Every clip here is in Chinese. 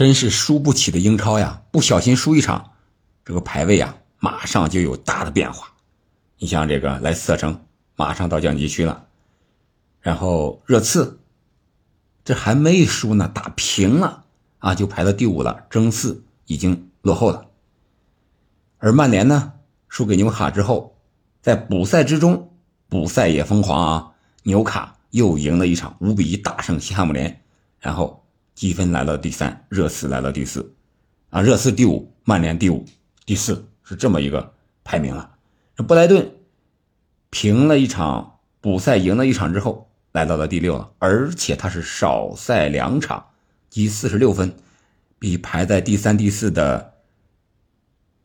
真是输不起的英超呀！不小心输一场，这个排位啊，马上就有大的变化。你像这个莱斯特城，马上到降级区了，然后热刺，这还没输呢，打平了啊，就排到第五了，争四已经落后了。而曼联呢，输给纽卡之后，在补赛之中，补赛也疯狂啊，纽卡又赢了一场，五比一大胜西汉姆联，然后。积分来到第三，热刺来到第四，啊，热刺第五，曼联第五，第四是这么一个排名了。布莱顿平了一场，补赛赢了一场之后，来到了第六了，而且他是少赛两场，积四十六分，比排在第三、第四的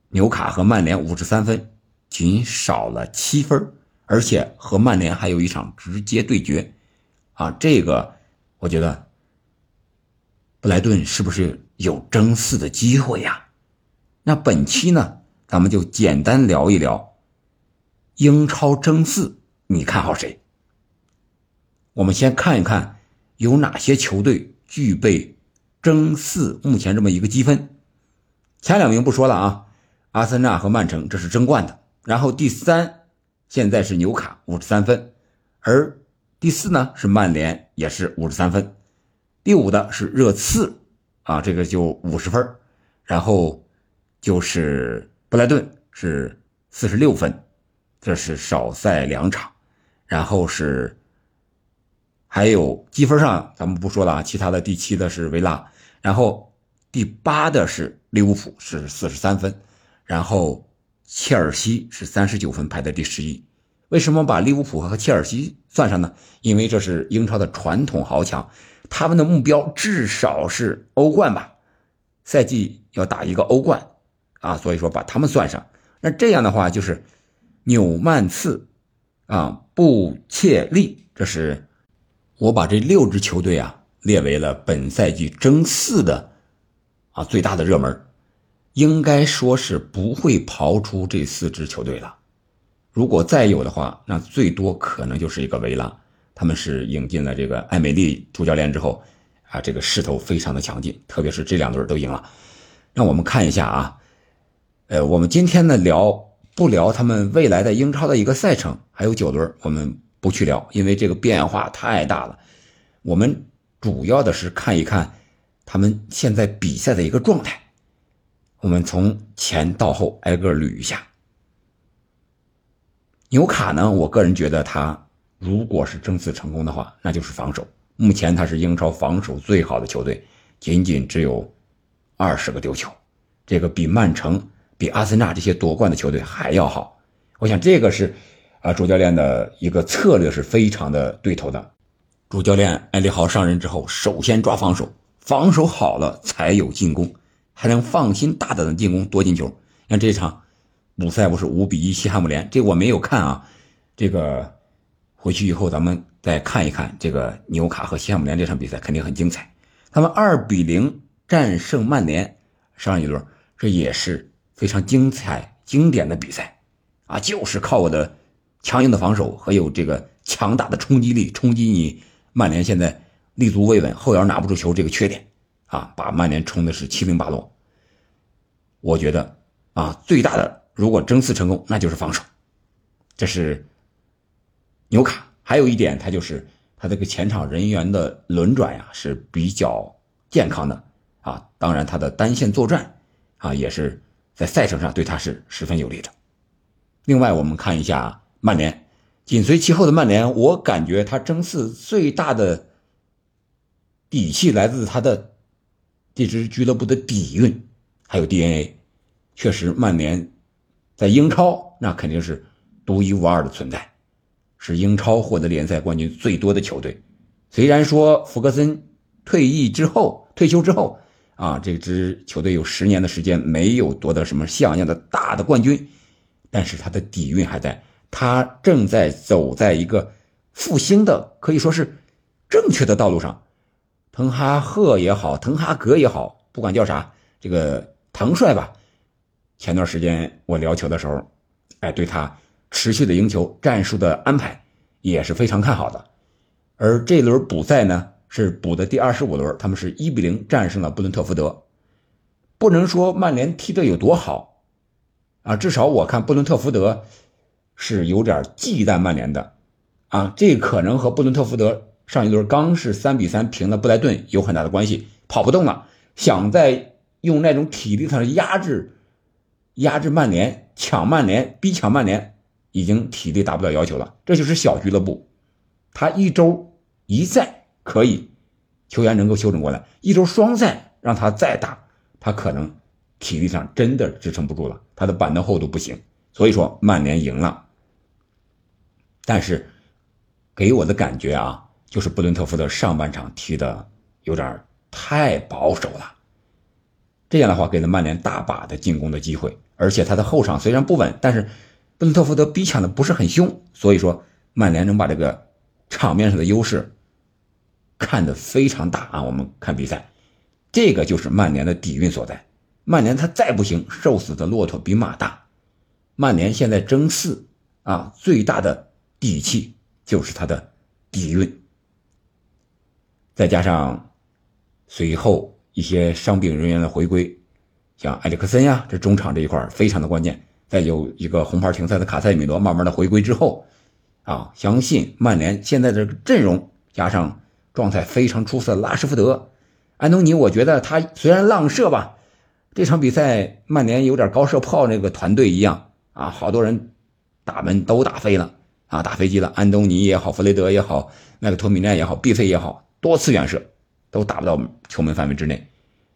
纽卡和曼联五十三分，仅少了七分，而且和曼联还有一场直接对决，啊，这个我觉得。布莱顿是不是有争四的机会呀？那本期呢，咱们就简单聊一聊英超争四，你看好谁？我们先看一看有哪些球队具备争四目前这么一个积分。前两名不说了啊，阿森纳和曼城这是争冠的。然后第三现在是纽卡五十三分，而第四呢是曼联也是五十三分。第五的是热刺，啊，这个就五十分然后就是布莱顿是四十六分，这是少赛两场，然后是还有积分上咱们不说了啊，其他的第七的是维拉，然后第八的是利物浦是四十三分，然后切尔西是三十九分排在第十一。为什么把利物浦和切尔西算上呢？因为这是英超的传统豪强。他们的目标至少是欧冠吧，赛季要打一个欧冠，啊，所以说把他们算上。那这样的话就是纽曼次，啊，布切利，这是我把这六支球队啊列为了本赛季争四的啊最大的热门，应该说是不会刨出这四支球队了。如果再有的话，那最多可能就是一个维拉。他们是引进了这个艾美丽主教练之后，啊，这个势头非常的强劲，特别是这两轮都赢了。让我们看一下啊，呃，我们今天呢聊不聊他们未来的英超的一个赛程，还有九轮，我们不去聊，因为这个变化太大了。我们主要的是看一看他们现在比赛的一个状态。我们从前到后挨个捋一下。纽卡呢，我个人觉得他。如果是争四成功的话，那就是防守。目前他是英超防守最好的球队，仅仅只有二十个丢球，这个比曼城、比阿森纳这些夺冠的球队还要好。我想这个是啊，主教练的一个策略是非常的对头的。主教练埃里豪上任之后，首先抓防守，防守好了才有进攻，还能放心大胆的进攻，多进球。像这场姆塞不是五比一西汉姆联，这我没有看啊，这个。回去以后，咱们再看一看这个纽卡和西汉姆联这场比赛，肯定很精彩。他们二比零战胜曼联，上一轮这也是非常精彩、经典的比赛啊！就是靠我的强硬的防守和有这个强大的冲击力，冲击你曼联现在立足未稳、后腰拿不住球这个缺点啊，把曼联冲的是七零八落。我觉得啊，最大的如果争四成功，那就是防守，这是。纽卡还有一点，他就是他这个前场人员的轮转呀是比较健康的啊。当然，他的单线作战啊也是在赛程上对他是十分有利的。另外，我们看一下曼联，紧随其后的曼联，我感觉他争四最大的底气来自他的这支俱乐部的底蕴还有 DNA。确实，曼联在英超那肯定是独一无二的存在。是英超获得联赛冠军最多的球队。虽然说福格森退役之后、退休之后啊，这支球队有十年的时间没有夺得什么像样的大的冠军，但是他的底蕴还在，他正在走在一个复兴的可以说是正确的道路上。滕哈赫也好，滕哈格也好，不管叫啥，这个滕帅吧。前段时间我聊球的时候，哎，对他。持续的赢球，战术的安排也是非常看好的。而这轮补赛呢，是补的第二十五轮，他们是一比零战胜了布伦特福德。不能说曼联踢得有多好，啊，至少我看布伦特福德是有点忌惮曼联的，啊，这可能和布伦特福德上一轮刚是三比三平了布莱顿有很大的关系，跑不动了，想再用那种体力上的压制，压制曼联，抢曼联，逼抢曼联，已经体力达不到要求了。这就是小俱乐部，他一周一赛可以，球员能够休整过来，一周双赛让他再打。他可能体力上真的支撑不住了，他的板凳厚度不行，所以说曼联赢了。但是给我的感觉啊，就是布伦特福德上半场踢的有点太保守了，这样的话给了曼联大把的进攻的机会，而且他的后场虽然不稳，但是布伦特福德逼抢的不是很凶，所以说曼联能把这个场面上的优势看得非常大啊。我们看比赛。这个就是曼联的底蕴所在。曼联他再不行，瘦死的骆驼比马大。曼联现在争四啊，最大的底气就是他的底蕴。再加上随后一些伤病人员的回归，像埃里克森呀，这中场这一块非常的关键。再有一个红牌停赛的卡塞米罗慢慢的回归之后，啊，相信曼联现在的阵容加上状态非常出色的拉什福德。安东尼，我觉得他虽然浪射吧，这场比赛曼联有点高射炮那个团队一样啊，好多人打门都打飞了啊，打飞机了。安东尼也好，弗雷德也好，那个托米奈也好，毕费也好，多次远射都打不到球门范围之内，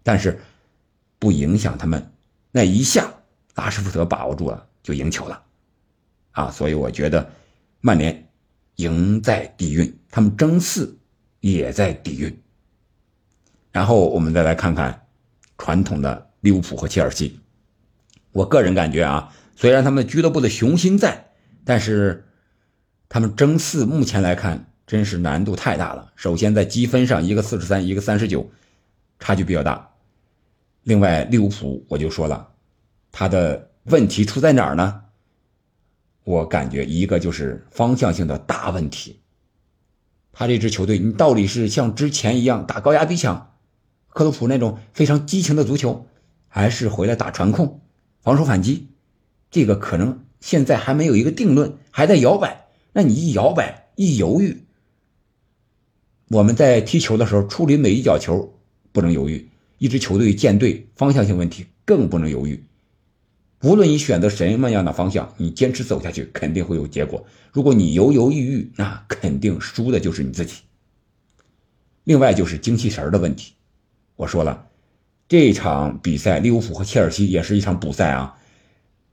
但是不影响他们那一下，拉什福德把握住了就赢球了啊，所以我觉得曼联赢在底蕴，他们争四也在底蕴。然后我们再来看看传统的利物浦和切尔西。我个人感觉啊，虽然他们俱乐部的雄心在，但是他们争四目前来看真是难度太大了。首先在积分上，一个四十三，一个三十九，差距比较大。另外，利物浦我就说了，他的问题出在哪儿呢？我感觉一个就是方向性的大问题。他这支球队，你到底是像之前一样打高压逼抢？克洛普那种非常激情的足球，还是回来打传控、防守反击，这个可能现在还没有一个定论，还在摇摆。那你一摇摆、一犹豫，我们在踢球的时候处理每一脚球不能犹豫。一支球队建队方向性问题更不能犹豫。无论你选择什么样的方向，你坚持走下去肯定会有结果。如果你犹犹豫豫，那肯定输的就是你自己。另外就是精气神的问题。我说了，这场比赛利物浦和切尔西也是一场补赛啊，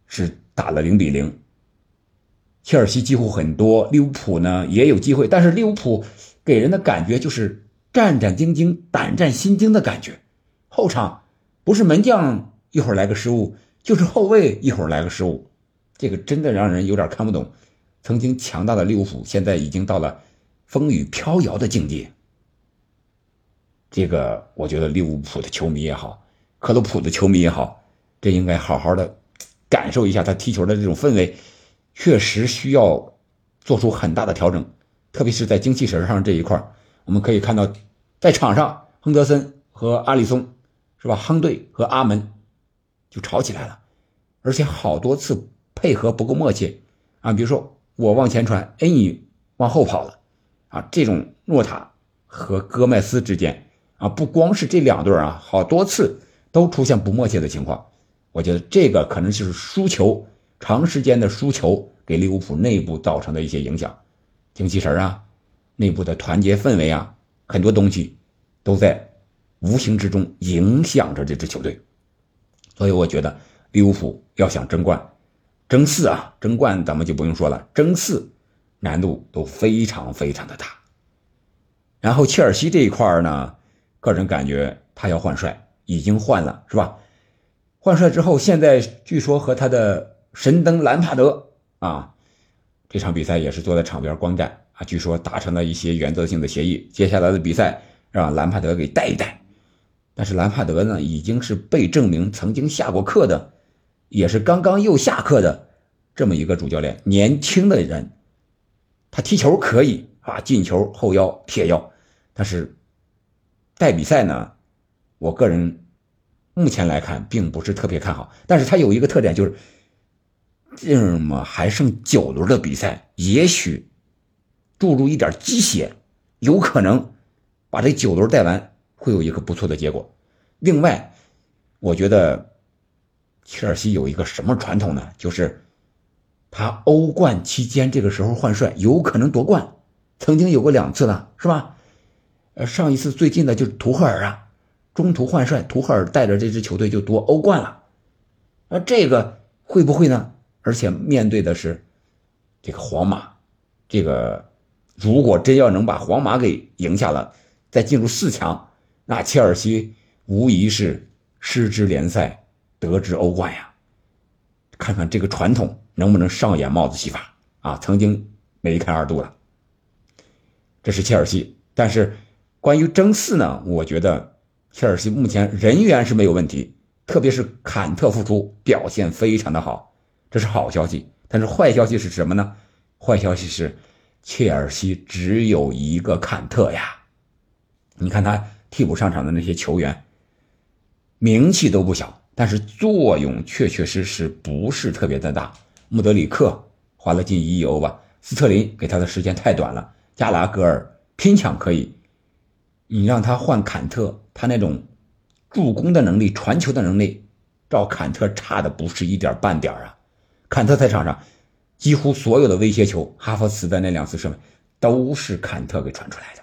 是打了零比零。切尔西几乎很多，利物浦呢也有机会，但是利物浦给人的感觉就是战战兢兢、胆战心惊的感觉。后场不是门将一会儿来个失误，就是后卫一会儿来个失误，这个真的让人有点看不懂。曾经强大的利物浦，现在已经到了风雨飘摇的境地。这个我觉得利物浦的球迷也好，克洛普的球迷也好，这应该好好的感受一下他踢球的这种氛围，确实需要做出很大的调整，特别是在精气神上这一块我们可以看到，在场上亨德森和阿里松，是吧？亨队和阿门就吵起来了，而且好多次配合不够默契啊，比如说我往前传，哎，你往后跑了啊，这种诺塔和戈麦斯之间。啊，不光是这两对啊，好多次都出现不默契的情况。我觉得这个可能就是输球，长时间的输球给利物浦内部造成的一些影响，精气神啊，内部的团结氛围啊，很多东西都在无形之中影响着这支球队。所以我觉得利物浦要想争冠、争四啊，争冠咱们就不用说了，争四难度都非常非常的大。然后切尔西这一块呢？个人感觉他要换帅，已经换了，是吧？换帅之后，现在据说和他的神灯兰帕德啊，这场比赛也是坐在场边观战啊。据说达成了一些原则性的协议，接下来的比赛让兰帕德给带一带。但是兰帕德呢，已经是被证明曾经下过课的，也是刚刚又下课的这么一个主教练。年轻的人，他踢球可以啊，进球后腰铁腰，但是。带比赛呢，我个人目前来看并不是特别看好。但是他有一个特点就是，这么还剩九轮的比赛，也许注入一点鸡血，有可能把这九轮带完，会有一个不错的结果。另外，我觉得切尔西有一个什么传统呢？就是他欧冠期间这个时候换帅，有可能夺冠，曾经有过两次了，是吧？呃，上一次最近的就是图赫尔啊，中途换帅，图赫尔带着这支球队就夺欧冠了。那这个会不会呢？而且面对的是这个皇马，这个如果真要能把皇马给赢下了，再进入四强，那切尔西无疑是失之联赛，得之欧冠呀。看看这个传统能不能上演帽子戏法啊？曾经梅开二度了。这是切尔西，但是。关于争四呢，我觉得切尔西目前人员是没有问题，特别是坎特复出表现非常的好，这是好消息。但是坏消息是什么呢？坏消息是切尔西只有一个坎特呀。你看他替补上场的那些球员，名气都不小，但是作用确确实实不是特别的大。穆德里克花了近一亿欧吧，斯特林给他的时间太短了，加拉格尔拼抢可以。你让他换坎特，他那种助攻的能力、传球的能力，照坎特差的不是一点半点啊！坎特在场上，几乎所有的威胁球，哈弗茨的那两次射门都是坎特给传出来的。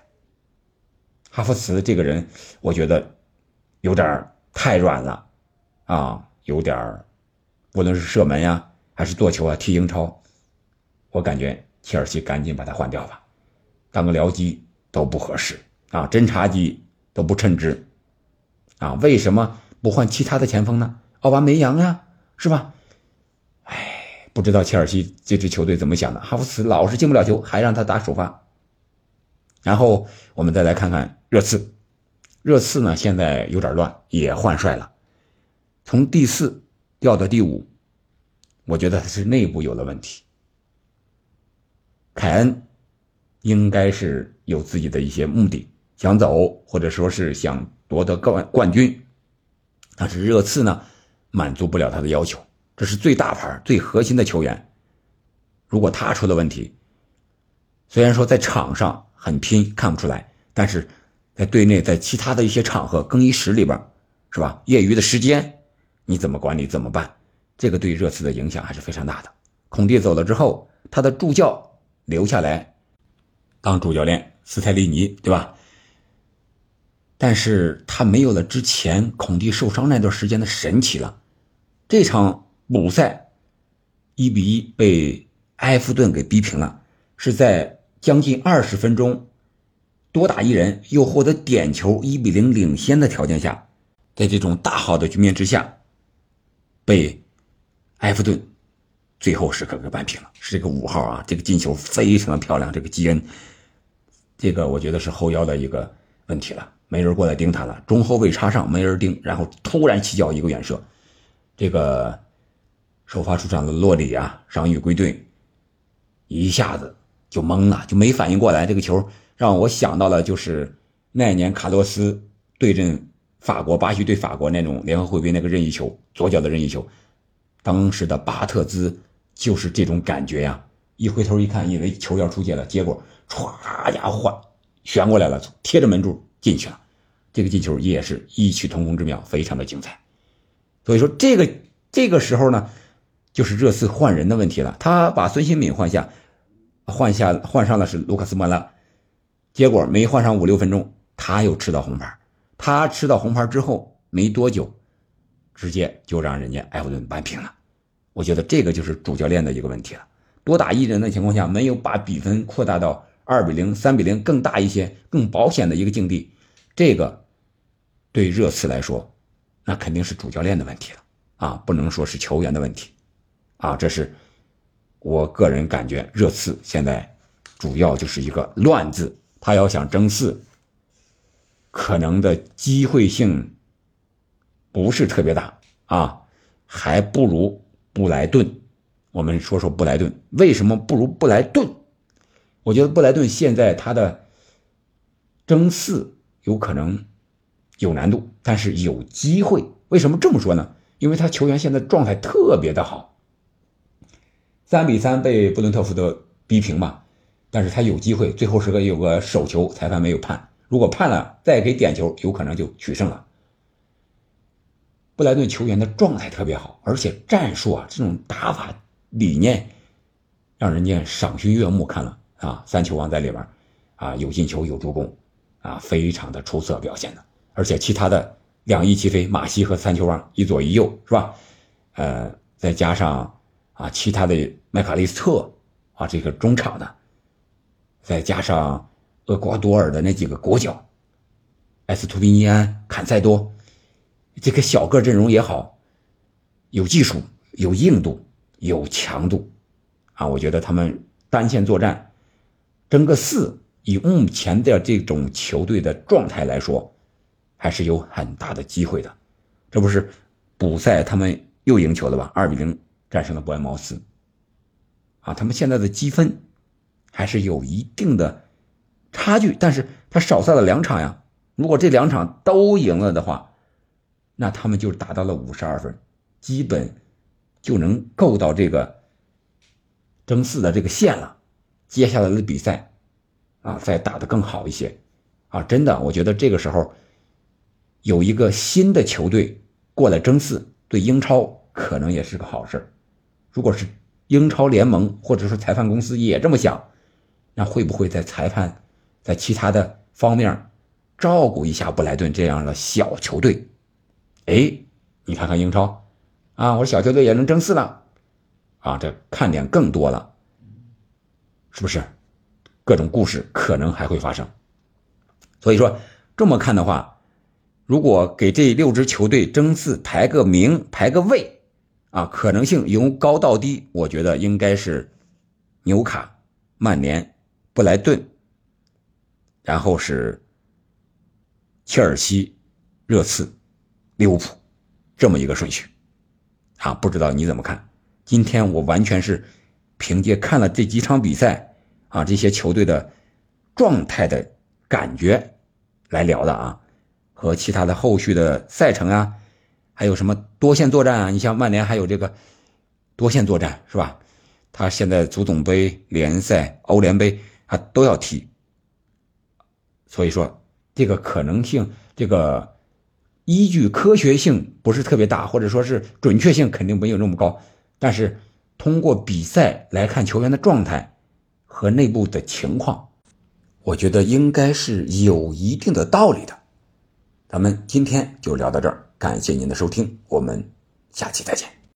哈弗茨这个人，我觉得有点太软了啊，有点无论是射门呀，还是做球啊，踢英超，我感觉切尔西赶紧把他换掉吧，当个僚机都不合适。啊，侦察机都不称职，啊，为什么不换其他的前锋呢？奥巴梅扬呀，是吧？不知道切尔西这支球队怎么想的。哈弗茨老是进不了球，还让他打首发。然后我们再来看看热刺，热刺呢现在有点乱，也换帅了，从第四掉到第五，我觉得他是内部有了问题。凯恩应该是有自己的一些目的。想走，或者说是想夺得冠冠军，但是热刺呢，满足不了他的要求。这是最大牌、最核心的球员，如果他出了问题，虽然说在场上很拼，看不出来，但是在队内，在其他的一些场合、更衣室里边，是吧？业余的时间，你怎么管理？怎么办？这个对热刺的影响还是非常大的。孔蒂走了之后，他的助教留下来当主教练，斯泰利尼，对吧？但是他没有了之前孔蒂受伤那段时间的神奇了。这场补赛，一比一被埃弗顿给逼平了，是在将近二十分钟，多打一人又获得点球一比零领先的条件下，在这种大好的局面之下，被埃弗顿最后时刻给扳平了。是这个五号啊，这个进球非常的漂亮。这个基恩，这个我觉得是后腰的一个问题了。没人过来盯他了，中后卫插上，没人盯，然后突然起脚一个远射，这个首发出场的洛里啊，伤愈归队，一下子就懵了，就没反应过来。这个球让我想到了，就是那年卡洛斯对阵法国，巴西对法国那种联合会杯那个任意球，左脚的任意球，当时的巴特兹就是这种感觉呀。一回头一看，以为球要出界了，结果歘家伙旋过来了，贴着门柱进去了。这个进球也是异曲同工之妙，非常的精彩。所以说，这个这个时候呢，就是热刺换人的问题了。他把孙兴敏换下，换下换上了是卢卡斯莫拉，结果没换上五六分钟，他又吃到红牌。他吃到红牌之后没多久，直接就让人家埃弗顿扳平了。我觉得这个就是主教练的一个问题了。多打一人的情况下，没有把比分扩大到二比零、三比零更大一些、更保险的一个境地，这个。对热刺来说，那肯定是主教练的问题了啊，不能说是球员的问题啊。这是我个人感觉，热刺现在主要就是一个乱字。他要想争四，可能的机会性不是特别大啊，还不如布莱顿。我们说说布莱顿为什么不如布莱顿？我觉得布莱顿现在他的争四有可能。有难度，但是有机会。为什么这么说呢？因为他球员现在状态特别的好。三比三被布伦特福德逼平嘛，但是他有机会，最后时刻有个手球，裁判没有判。如果判了，再给点球，有可能就取胜了。布莱顿球员的状态特别好，而且战术啊，这种打法理念，让人家赏心悦目。看了啊，三球王在里边，啊，有进球有助攻，啊，非常的出色表现的。而且其他的两翼齐飞，马西和三球王一左一右，是吧？呃，再加上啊，其他的麦卡利斯特啊，这个中场的，再加上厄瓜多尔的那几个国脚，埃斯图皮尼安、坎塞多。这个小个阵容也好，有技术、有硬度、有强度，啊，我觉得他们单线作战争个四，以目前的这种球队的状态来说，还是有很大的机会的。这不是补赛他们又赢球了吧？二比零战胜了伯恩茅斯，啊，他们现在的积分还是有一定的差距，但是他少赛了两场呀。如果这两场都赢了的话，那他们就达到了五十二分，基本就能够到这个争四的这个线了。接下来的比赛啊，再打得更好一些啊！真的，我觉得这个时候有一个新的球队过来争四，对英超可能也是个好事如果是英超联盟或者说裁判公司也这么想，那会不会在裁判在其他的方面照顾一下布莱顿这样的小球队？哎，你看看英超，啊，我小球队也能争四了，啊，这看点更多了，是不是？各种故事可能还会发生。所以说这么看的话，如果给这六支球队争四排个名、排个位，啊，可能性由高到低，我觉得应该是纽卡、曼联、布莱顿，然后是切尔西、热刺。利物浦，这么一个顺序，啊，不知道你怎么看？今天我完全是凭借看了这几场比赛啊，这些球队的状态的感觉来聊的啊，和其他的后续的赛程啊，还有什么多线作战啊？你像曼联还有这个多线作战是吧？他现在足总杯、联赛、欧联杯他都要踢，所以说这个可能性，这个。依据科学性不是特别大，或者说是准确性肯定没有那么高，但是通过比赛来看球员的状态和内部的情况，我觉得应该是有一定的道理的。咱们今天就聊到这儿，感谢您的收听，我们下期再见。